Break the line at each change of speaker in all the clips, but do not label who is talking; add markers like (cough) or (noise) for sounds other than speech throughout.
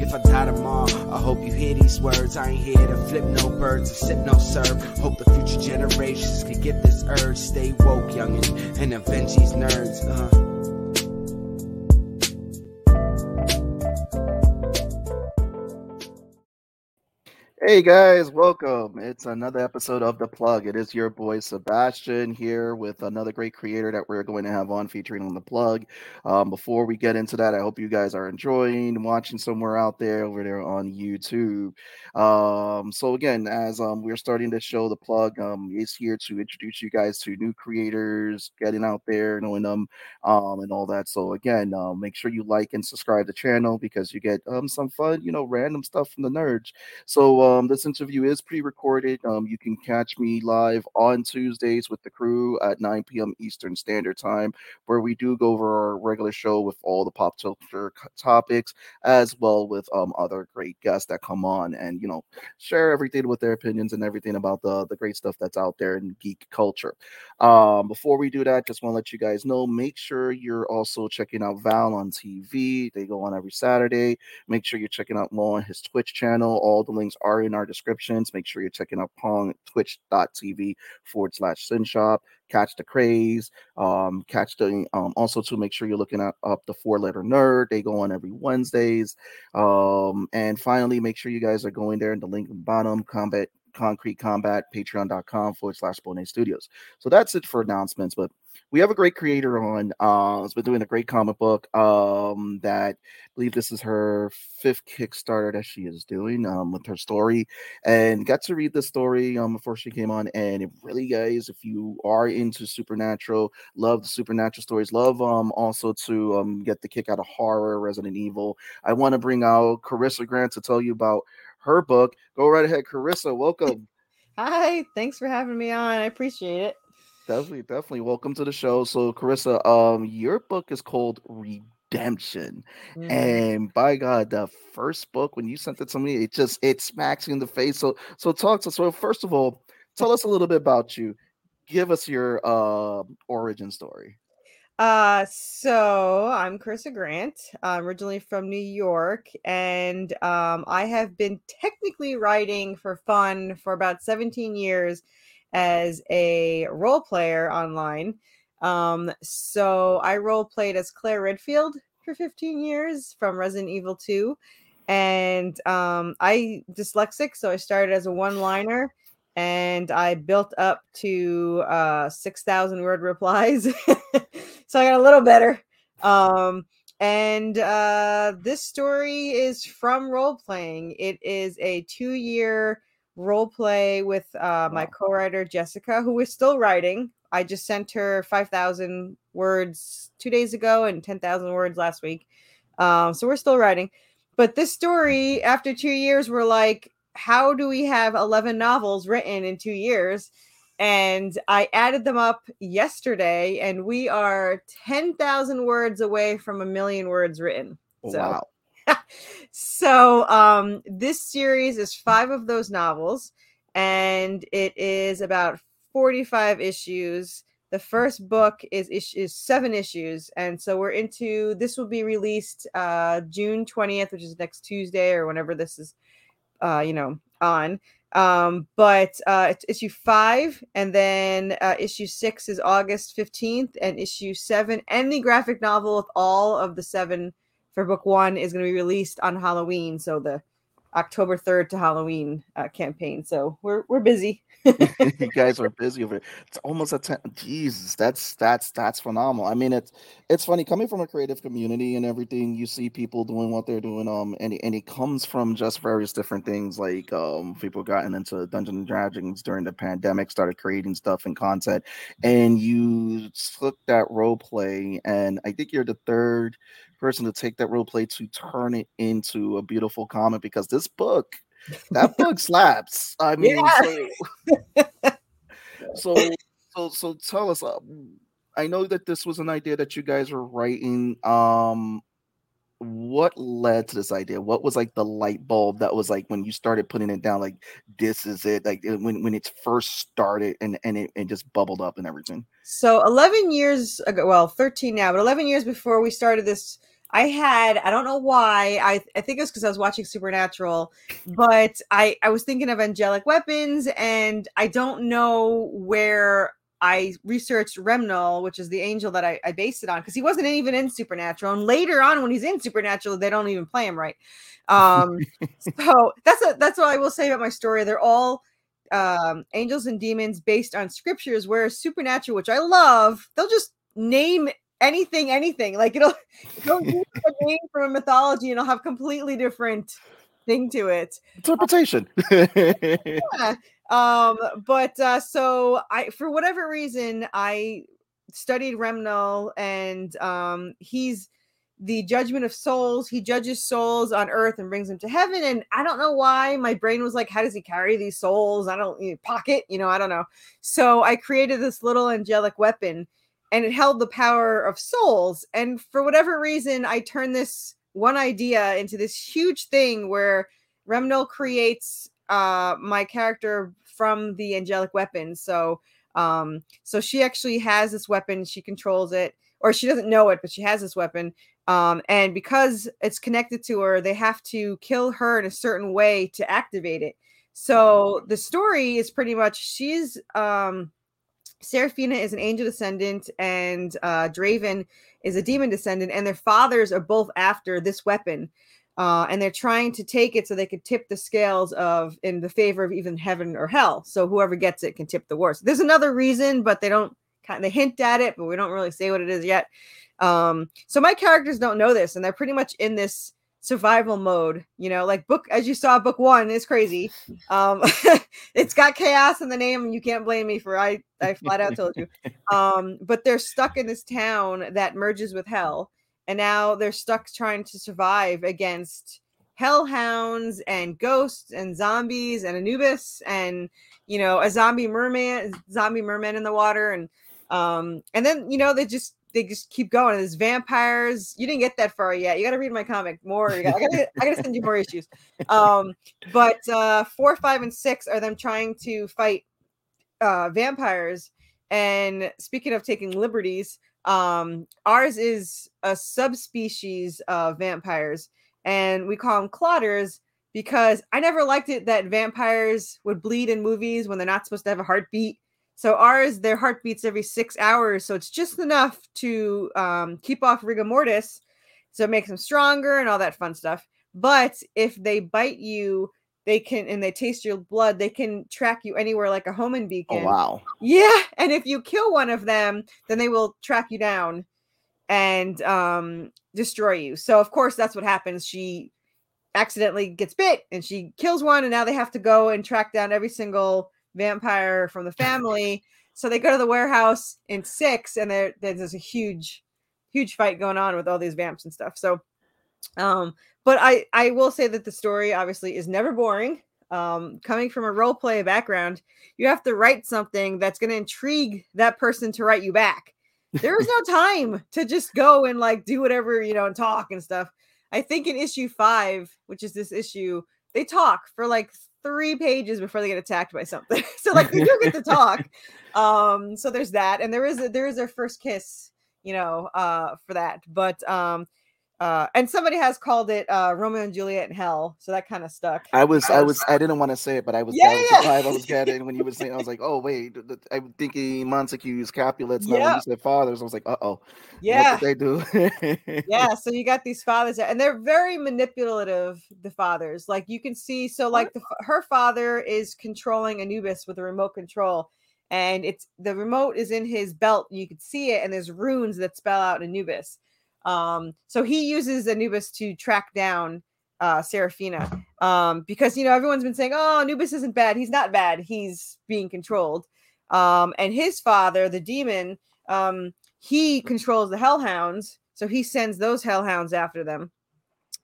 if I die tomorrow. I hope you hear these words. I ain't here to flip no birds or sip no serve. Hope the future generations can get this urge. Stay woke, youngin', and avenge these nerds. Uh.
Hey guys, welcome. It's another episode of The Plug. It is your boy Sebastian here with another great creator that we're going to have on featuring on The Plug. Um, before we get into that, I hope you guys are enjoying watching somewhere out there over there on YouTube. Um, so, again, as um, we're starting to show The Plug, um, is here to introduce you guys to new creators, getting out there, knowing them, um, and all that. So, again, uh, make sure you like and subscribe to the channel because you get um, some fun, you know, random stuff from the nerds. So, uh, um, this interview is pre-recorded. Um, you can catch me live on Tuesdays with the crew at 9 p.m. Eastern Standard Time, where we do go over our regular show with all the pop culture topics, as well with um, other great guests that come on and you know share everything with their opinions and everything about the the great stuff that's out there in geek culture. Um, before we do that, just want to let you guys know. Make sure you're also checking out Val on TV. They go on every Saturday. Make sure you're checking out Mo on his Twitch channel. All the links are in our descriptions. Make sure you're checking out Pong twitch.tv forward slash sin shop. Catch the craze. Um, catch the um, also to make sure you're looking at up the four letter nerd. They go on every Wednesdays. Um, and finally, make sure you guys are going there in the link bottom, combat concrete combat patreon.com forward slash Bone studios so that's it for announcements but we have a great creator on. Uh, has been doing a great comic book. Um, that I believe this is her fifth Kickstarter that she is doing. Um, with her story, and got to read the story um before she came on, and it really, guys, if you are into supernatural, love the supernatural stories, love um also to um get the kick out of horror, Resident Evil. I want to bring out Carissa Grant to tell you about her book. Go right ahead, Carissa. Welcome.
Hi, thanks for having me on. I appreciate it.
Definitely, definitely. Welcome to the show. So, Carissa, um, your book is called Redemption, mm. and by God, the first book when you sent it to me, it just it smacks you in the face. So, so talk to us. So, first of all, tell us a little bit about you. Give us your uh, origin story.
Uh, so I'm Carissa Grant. I'm originally from New York, and um, I have been technically writing for fun for about 17 years as a role player online. Um, so I role played as Claire Redfield for 15 years from Resident Evil 2. And um, I dyslexic, so I started as a one-liner and I built up to uh, 6,000 word replies. (laughs) so I got a little better. Um, and uh, this story is from role playing. It is a two year role play with uh, my co-writer Jessica, who is still writing. I just sent her five thousand words two days ago and ten thousand words last week. Um, so we're still writing. But this story, after two years, we're like, how do we have eleven novels written in two years? And I added them up yesterday, and we are ten thousand words away from a million words written. So, wow (laughs) so um, this series is five of those novels, and it is about 45 issues. The first book is is seven issues, and so we're into. This will be released uh, June 20th, which is next Tuesday or whenever this is, uh, you know, on. Um, but uh, it's issue five, and then uh, issue six is August 15th, and issue seven, and the graphic novel with all of the seven for book one is going to be released on Halloween. So the October 3rd to Halloween uh, campaign. So we're we're busy. (laughs)
you (laughs) guys are busy over it. It's almost a ten. Jesus, that's that's that's phenomenal. I mean, it's it's funny coming from a creative community and everything. You see people doing what they're doing. Um, and and it comes from just various different things. Like um, people gotten into Dungeons and Dragons during the pandemic, started creating stuff and content, and you took that role play. And I think you're the third person to take that role play to turn it into a beautiful comic because this book, that (laughs) book slaps. I mean, yeah. so, (laughs) so, so, so tell us. Uh, I know that this was an idea that you guys were writing. Um, what led to this idea? What was like the light bulb that was like when you started putting it down? Like this is it. Like when when it first started and and it, it just bubbled up and everything.
So eleven years ago, well, thirteen now, but eleven years before we started this I had I don't know why I I think it was because I was watching Supernatural, but I I was thinking of angelic weapons, and I don't know where I researched Remnal, which is the angel that I, I based it on, because he wasn't even in Supernatural. And later on, when he's in Supernatural, they don't even play him right. (laughs) Um, so that's a, that's what I will say about my story. They're all um, angels and demons based on scriptures, whereas Supernatural, which I love, they'll just name anything, anything. Like it'll, (laughs) it'll a name from a mythology and it'll have completely different thing to it.
Interpretation. (laughs)
yeah. Um, but uh, so I, for whatever reason, I studied Remnal, and um, he's the judgment of souls. He judges souls on earth and brings them to heaven. And I don't know why my brain was like, how does he carry these souls? I don't you know, pocket, you know, I don't know. So I created this little angelic weapon and it held the power of souls. And for whatever reason, I turned this one idea into this huge thing where Remnal creates uh my character from the angelic weapon. So um so she actually has this weapon, she controls it, or she doesn't know it, but she has this weapon. Um, and because it's connected to her, they have to kill her in a certain way to activate it. So the story is pretty much she's um Seraphina is an angel descendant and uh Draven is a demon descendant, and their fathers are both after this weapon uh, and they're trying to take it so they could tip the scales of in the favor of even heaven or hell. So whoever gets it can tip the worst. There's another reason, but they don't kind of hint at it, but we don't really say what it is yet. Um, so my characters don't know this, and they're pretty much in this survival mode. You know, like book as you saw, book one is crazy. Um, (laughs) it's got chaos in the name, and you can't blame me for I I flat out told you. (laughs) Um, but they're stuck in this town that merges with hell and now they're stuck trying to survive against hellhounds and ghosts and zombies and Anubis and you know a zombie merman zombie merman in the water. And um and then you know they just they just keep going. There's vampires. You didn't get that far yet. You got to read my comic more. I gotta, I gotta send you more issues. Um but uh four five and six are them trying to fight uh vampires. And speaking of taking liberties um, ours is a subspecies of vampires, and we call them clotters because I never liked it that vampires would bleed in movies when they're not supposed to have a heartbeat. So ours, their heartbeats every six hours, so it's just enough to um, keep off rigor mortis, so it makes them stronger and all that fun stuff. But if they bite you, they can and they taste your blood they can track you anywhere like a homing beacon.
oh wow.
yeah and if you kill one of them then they will track you down and um destroy you so of course that's what happens she accidentally gets bit and she kills one and now they have to go and track down every single vampire from the family so they go to the warehouse in six and there there's a huge huge fight going on with all these vamps and stuff so um but i i will say that the story obviously is never boring. Um coming from a role play background you have to write something that's going to intrigue that person to write you back. There is no (laughs) time to just go and like do whatever you know and talk and stuff. I think in issue five which is this issue they talk for like three pages before they get attacked by something. (laughs) So like they do get to talk. (laughs) Um so there's that and there is a, there is their first kiss you know uh for that. But um uh, and somebody has called it uh, Romeo and Juliet in Hell, so that kind of stuck.
I was, I was, I (laughs) didn't want to say it, but I was,
Yeah,
I was
yeah.
vibe I was getting when you were saying. I was like, oh wait, I'm thinking Montague's Capulets. Now when
Yeah.
you said fathers, I was like, uh oh,
Yeah,
they do?
yeah. (laughs) So you got these fathers, and they're very manipulative. The fathers, like you can see, so like the, her father is controlling Anubis with a remote control, and it's the remote is in his belt. You can see it, and there's runes that spell out Anubis. Um, so he uses Anubis to track down uh Seraphina. Um, because you know everyone's been saying, Oh, Anubis isn't bad. He's not bad, he's being controlled. Um, and his father, the demon, um, he controls the hellhounds, so he sends those hellhounds after them.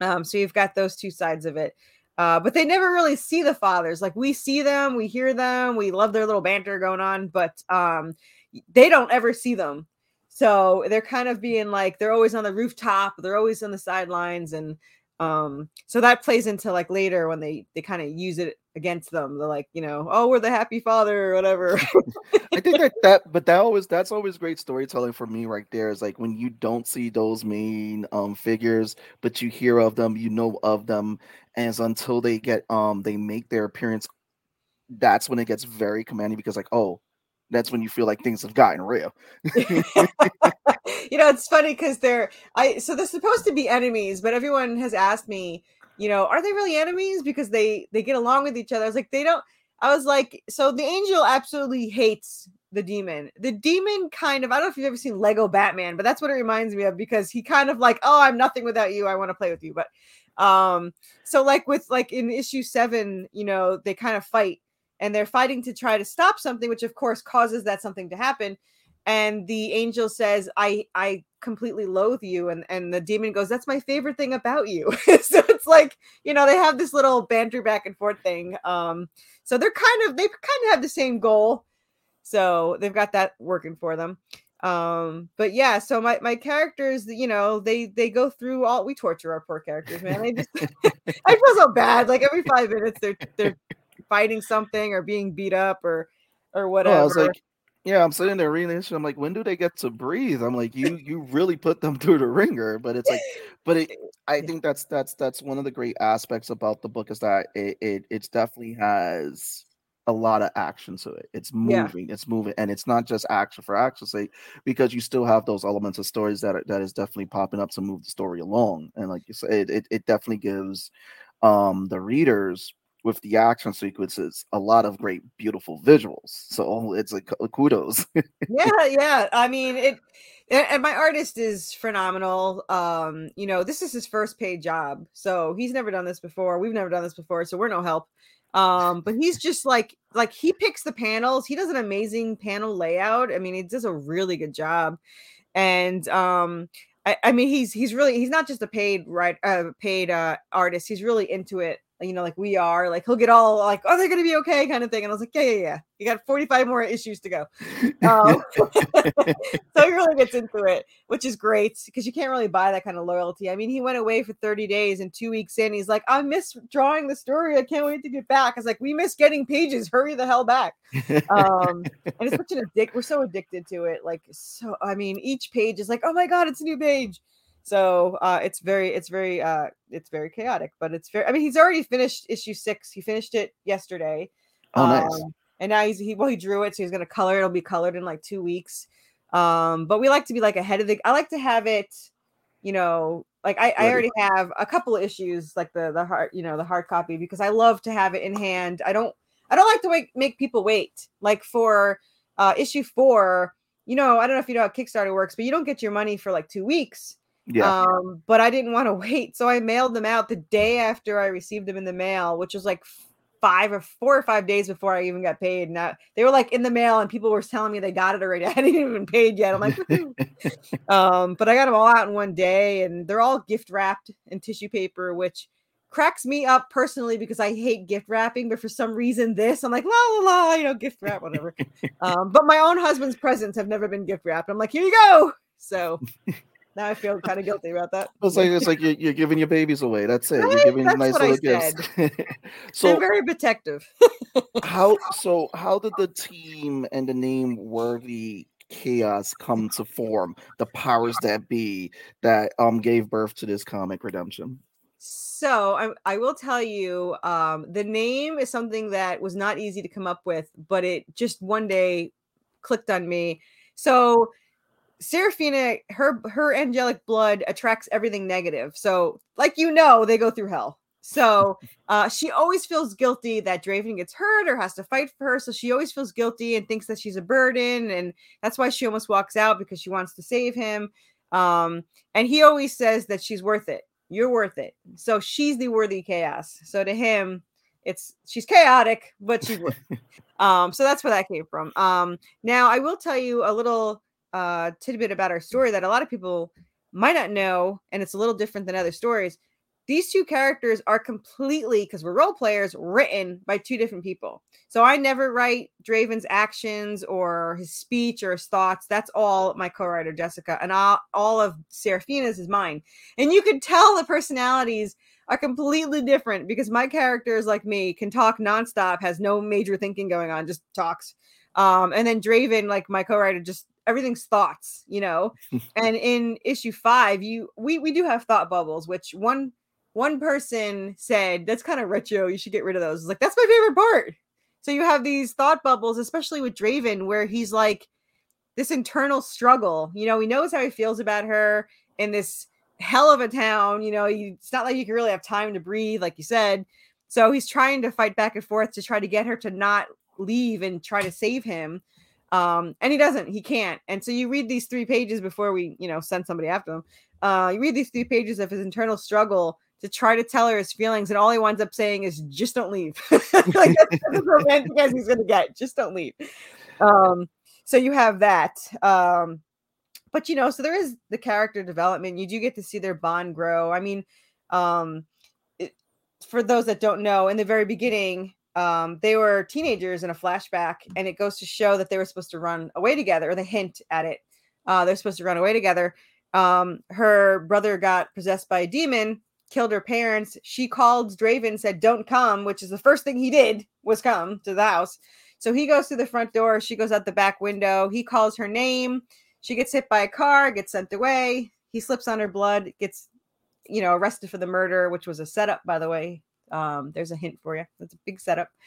Um, so you've got those two sides of it. Uh, but they never really see the fathers. Like we see them, we hear them, we love their little banter going on, but um, they don't ever see them. So they're kind of being like they're always on the rooftop, they're always on the sidelines, and um, so that plays into like later when they they kind of use it against them. They're like, you know, oh, we're the happy father or whatever. (laughs)
I think that that, but that always that's always great storytelling for me right there. Is like when you don't see those main um figures, but you hear of them, you know of them, it's until they get um they make their appearance, that's when it gets very commanding because like oh, that's when you feel like things have gotten real. (laughs)
you know, it's funny because they're I so they're supposed to be enemies, but everyone has asked me, you know, are they really enemies because they they get along with each other? I was like, they don't. I was like, so the angel absolutely hates the demon. The demon kind of I don't know if you've ever seen Lego Batman, but that's what it reminds me of because he kind of like, oh, I'm nothing without you. I want to play with you, but um so like with like in issue 7 you know they kind of fight and they're fighting to try to stop something which of course causes that something to happen. And the angel says i i completely loathe you. And and the demon goes that's my favorite thing about you. (laughs) So it's like you know they have this little banter back and forth thing. Um so they're kind of they kind of have the same goal. So they've got that working for them. Um but yeah so my my characters you know they they go through all we torture our poor characters man. They just (laughs) i feel so bad. Like every five minutes they're they're fighting something or being beat up or or whatever
Oh, I was like, yeah, I'm sitting there reading this. and I'm like, when do they get to breathe? I'm like, you you really put them (laughs) through the ringer. But it's like, but it, I (laughs) think that's that's that's one of the great aspects about the book is that it it it's definitely has a lot of action to it. It's
Yeah.
moving, it's moving, and it's not just action for action's sake because you still have those elements of stories that are, that is definitely popping up to move the story along. And like you said, it it, it definitely gives um the readers with the action sequences a lot of great beautiful visuals. So it's like kudos. (laughs)
Yeah yeah i mean it and and my artist is phenomenal um you know this is his first paid job so he's never done this before we've never done this before so we're no help um but he's just like like he picks the panels he does an amazing panel layout i mean he does a really good job and um I, I mean he's he's really he's not just a paid right uh paid uh artist he's really into it you know like we are like he'll get all like oh they're gonna be okay? kind of thing and i was like yeah yeah yeah you got 45 more issues to go. Um, (laughs) so he really gets into it which is great because you can't really buy that kind of loyalty. I mean he went away for 30 days and two weeks in he's like i miss drawing the story i can't wait to get back. I was like we miss getting pages hurry the hell back. Um (laughs) and it's such an addict we're so addicted to it like so i mean each page is like oh my god it's a new page so uh it's very it's very uh it's very chaotic but it's very i mean he's already finished issue six he finished it yesterday
oh nice.
um, and now he's he well he drew it so he's gonna color it it'll be colored in like two weeks um but we like to be like ahead of the i like to have it you know like i, I already have a couple of issues like the the hard you know the hard copy because i love to have it in hand i don't i don't like to wait, make people wait like for uh issue four you know i don't know if you know how kickstarter works but you don't get your money for like two weeks
yeah
um, but I didn't want to (laughs) wait, so I mailed them out the day after I received them in the mail, which was like five or four or five days before I even got paid. And I, they were like in the mail, and people were telling me they got it already. (laughs) I hadn't even paid yet. I'm like, (laughs) um, but I got them all out in one day, and they're all gift wrapped in tissue paper, which cracks me up personally because I hate gift wrapping. But for some reason, this I'm like, la la la, you know, gift wrap, whatever. um, but my own husband's presents have never been gift wrapped. I'm like, here you go. So now I feel kind of guilty about that.
it's like it's like you're, you're giving your babies away. That's it.
Right,
you're giving
that's
nice little gifts. (laughs) so
very protective.
how so how did the team and the name worthy chaos come to form? The powers that be that um gave birth to this comic redemption?
So I, I will tell you, um, the name is something that was not easy to come up with, but it just one day clicked on me. So Seraphina, her her angelic blood attracts everything negative. So, like you know, they go through hell. So uh, she always feels guilty that Draven gets hurt or has to fight for her. So she always feels guilty and thinks that she's a burden, and that's why she almost walks out because she wants to save him. Um, and he always says that she's worth it. You're worth it. So she's the worthy chaos. So to him, it's she's chaotic, but she's worth. (laughs) um, so that's where that came from. Um, now I will tell you a little uh tidbit about our story that a lot of people might not know, and it's a little different than other stories. These two characters are completely because we're role players written by two different people. So I never write Draven's actions or his speech or his thoughts. That's all my co-writer Jessica, and all, all of Seraphina's is mine. And you could tell the personalities are completely different because my characters, like me, can talk nonstop, has no major thinking going on, just talks. Um, and then Draven, like my co-writer, just everything's thoughts, you know. (laughs) and in issue five, you we we do have thought bubbles, which one one person said that's kind of retro. You should get rid of those. It's like that's my favorite part. So you have these thought bubbles, especially with Draven, where he's like this internal struggle. You know, he knows how he feels about her in this hell of a town. You know, you, it's not like you can really have time to breathe, like you said. So he's trying to fight back and forth to try to get her to not leave and try to save him. Um, and he doesn't, he can't. And so you read these three pages before we, you know, send somebody after him. Uh, you read these three pages of his internal struggle to try to tell her his feelings, and all he winds up saying is, "Just don't leave." (laughs) like that's as romantic as he's gonna get. Just don't leave. Um, so you have that. Um, but you know, so there is the character development. You do get to see their bond grow. I mean, um, for those that don't know, in the very beginning, um, they were teenagers in a flashback, and it goes to show that they were supposed to run away together, or they hint at it. Uh, they're supposed to run away together. Um, her brother got possessed by a demon, killed her parents. She called Draven, said, "Don't come," which is the first thing he did was come to the house. So he goes through the front door. She goes out the back window. He calls her name. She gets hit by a car, gets sent away. He slips on her blood, gets, you know, arrested for the murder, which was a setup, by the way. Um, there's a hint for you. That's a big setup. (laughs)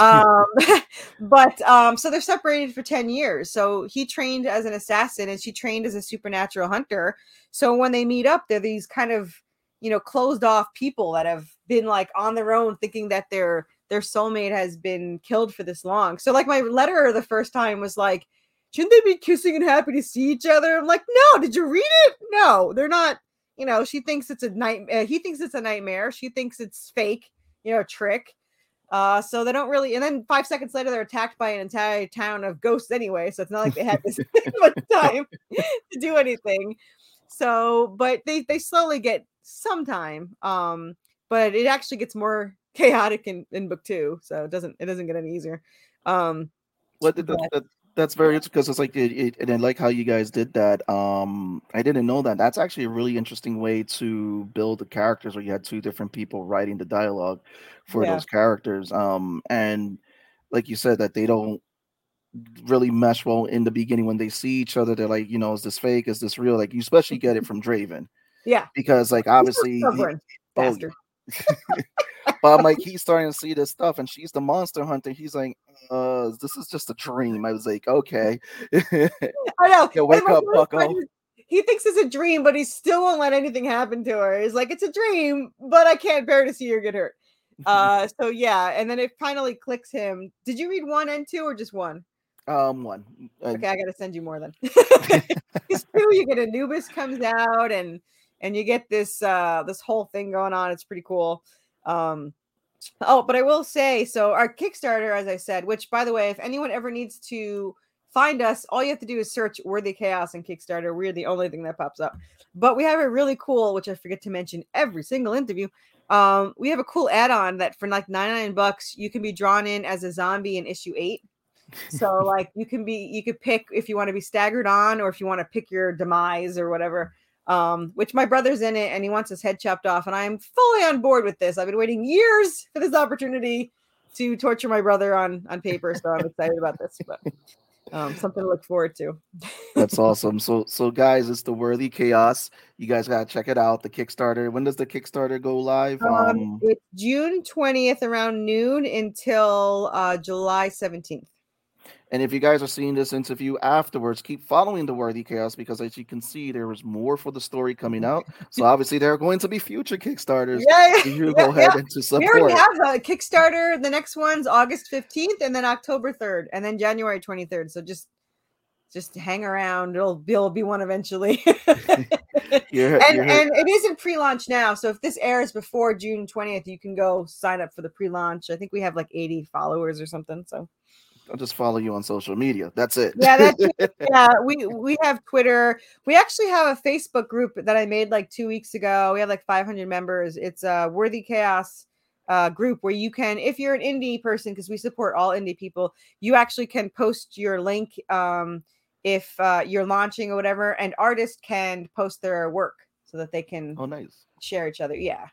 Um, (laughs) but um, so they're separated for 10 years. So he trained as an assassin and she trained as a supernatural hunter. So when they meet up, they're these kind of, you know, closed off people that have been like on their own, thinking that their their soulmate has been killed for this long. So like my letter the first time was like, shouldn't they be kissing and happy to see each other? I'm like, no, did you read it? No, they're not. You know, she thinks it's a nightmare. Uh, he thinks it's a nightmare. She thinks it's fake you know, trick. Uh, so they don't really, and then five seconds later, they're attacked by an entire town of ghosts anyway. So it's not like they had this (laughs) much time to do anything. So, but they they slowly get some time. Um, but it actually gets more chaotic in, in book two. So it doesn't it doesn't get any easier. Um,
what did that, that's very interesting because it's like it, it, and I like how you guys did that. Um, I didn't know that. That's actually a really interesting way to build the characters, where you had two different people writing the dialogue for yeah. those characters. Um, and like you said, that they don't really mesh well in the beginning when they see each other. They're like, you know, is this fake? Is this real? Like you especially get it (laughs) from Draven.
Yeah,
because like obviously, he, oh, (laughs) but I'm like, he's starting to see this stuff, and she's the monster hunter. He's like, uh, this is just a dream. I was like, okay. (laughs)
I know. (laughs) wake up, Bucko. He thinks it's a dream, but he still won't let anything happen to her. He's like, it's a dream, but I can't bear to see her get hurt. Uh, so yeah, and then it finally clicks him. Did you read one and two, or just one?
Um, one.
Uh, okay, I gotta send you more then. Because two, you get Anubis comes out, and and you get this uh this whole thing going on. It's pretty cool. Um, oh, but I will say so our Kickstarter, as I said, which by the way, if anyone ever needs to find us, all you have to do is search Worthy Chaos and Kickstarter. We're the only thing that pops up. But we have a really cool, which I forget to mention every single interview. Um, we have a cool add-on that for like 99 bucks, you can be drawn in as a zombie in issue eight. So (laughs) like you can be you could pick if you want to be staggered on or if you want to pick your demise or whatever um, which my brother's in it and he wants his head chopped off. And I'm fully on board with this. I've been waiting years for this opportunity to torture my brother on on paper. So I'm excited about this, but um, something to look forward to.
That's awesome. So so guys, it's the Worthy Chaos. You guys gotta check it out. The Kickstarter. When does the Kickstarter go live?
Um, um it's June 20th around noon until uh, July 17th.
And if you guys are seeing this interview afterwards, keep following the Worthy Chaos because, as you can see, there was more for the story coming out. So (laughs) obviously, there are going to be future Kickstarters.
Yeah, yeah,
you yeah, go ahead yeah. and to support. We
already have a Kickstarter. The next one's August fifteenth, and then October third, and then January twenty third. So just just hang around. It'll, it'll be one eventually. (laughs) you're, and you're... and it isn't pre-launch now. So if this airs before June 20th, you can go sign up for the pre-launch. I think we have like 80 followers or something. So
I'll just follow you on social media. That's it.
Yeah, that's it. (laughs) yeah. We we have Twitter. We actually have a Facebook group that I made like two weeks ago. We have like 500 members. It's a Worthy Chaos uh, group where you can, if you're an indie person, because we support all indie people, you actually can post your link um, if uh, you're launching or whatever, and artists can post their work so that they can.
Oh, nice.
Share each other. Yeah.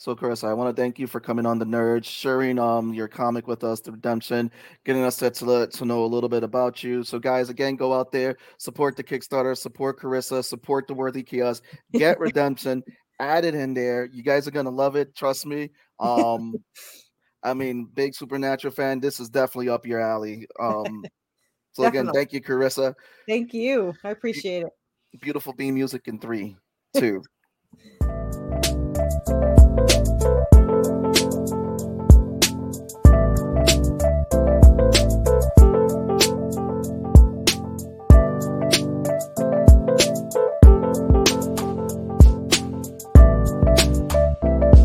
So, Chris, I want to thank you for coming on the Nerd, sharing um your comic with us, The Redemption, getting us to, to, to know a little bit about you. So, guys, again, go out there, support the Kickstarter, support Carissa, support the Worthy Chaos, get (laughs) Redemption, add it in there. You guys are gonna love it. Trust me. Um, I (laughs) mean, big Supernatural fan. This is definitely up your alley. Um, so again, thank you, Carissa.
Thank you. I appreciate it.
Beautiful theme music in three, two. (laughs)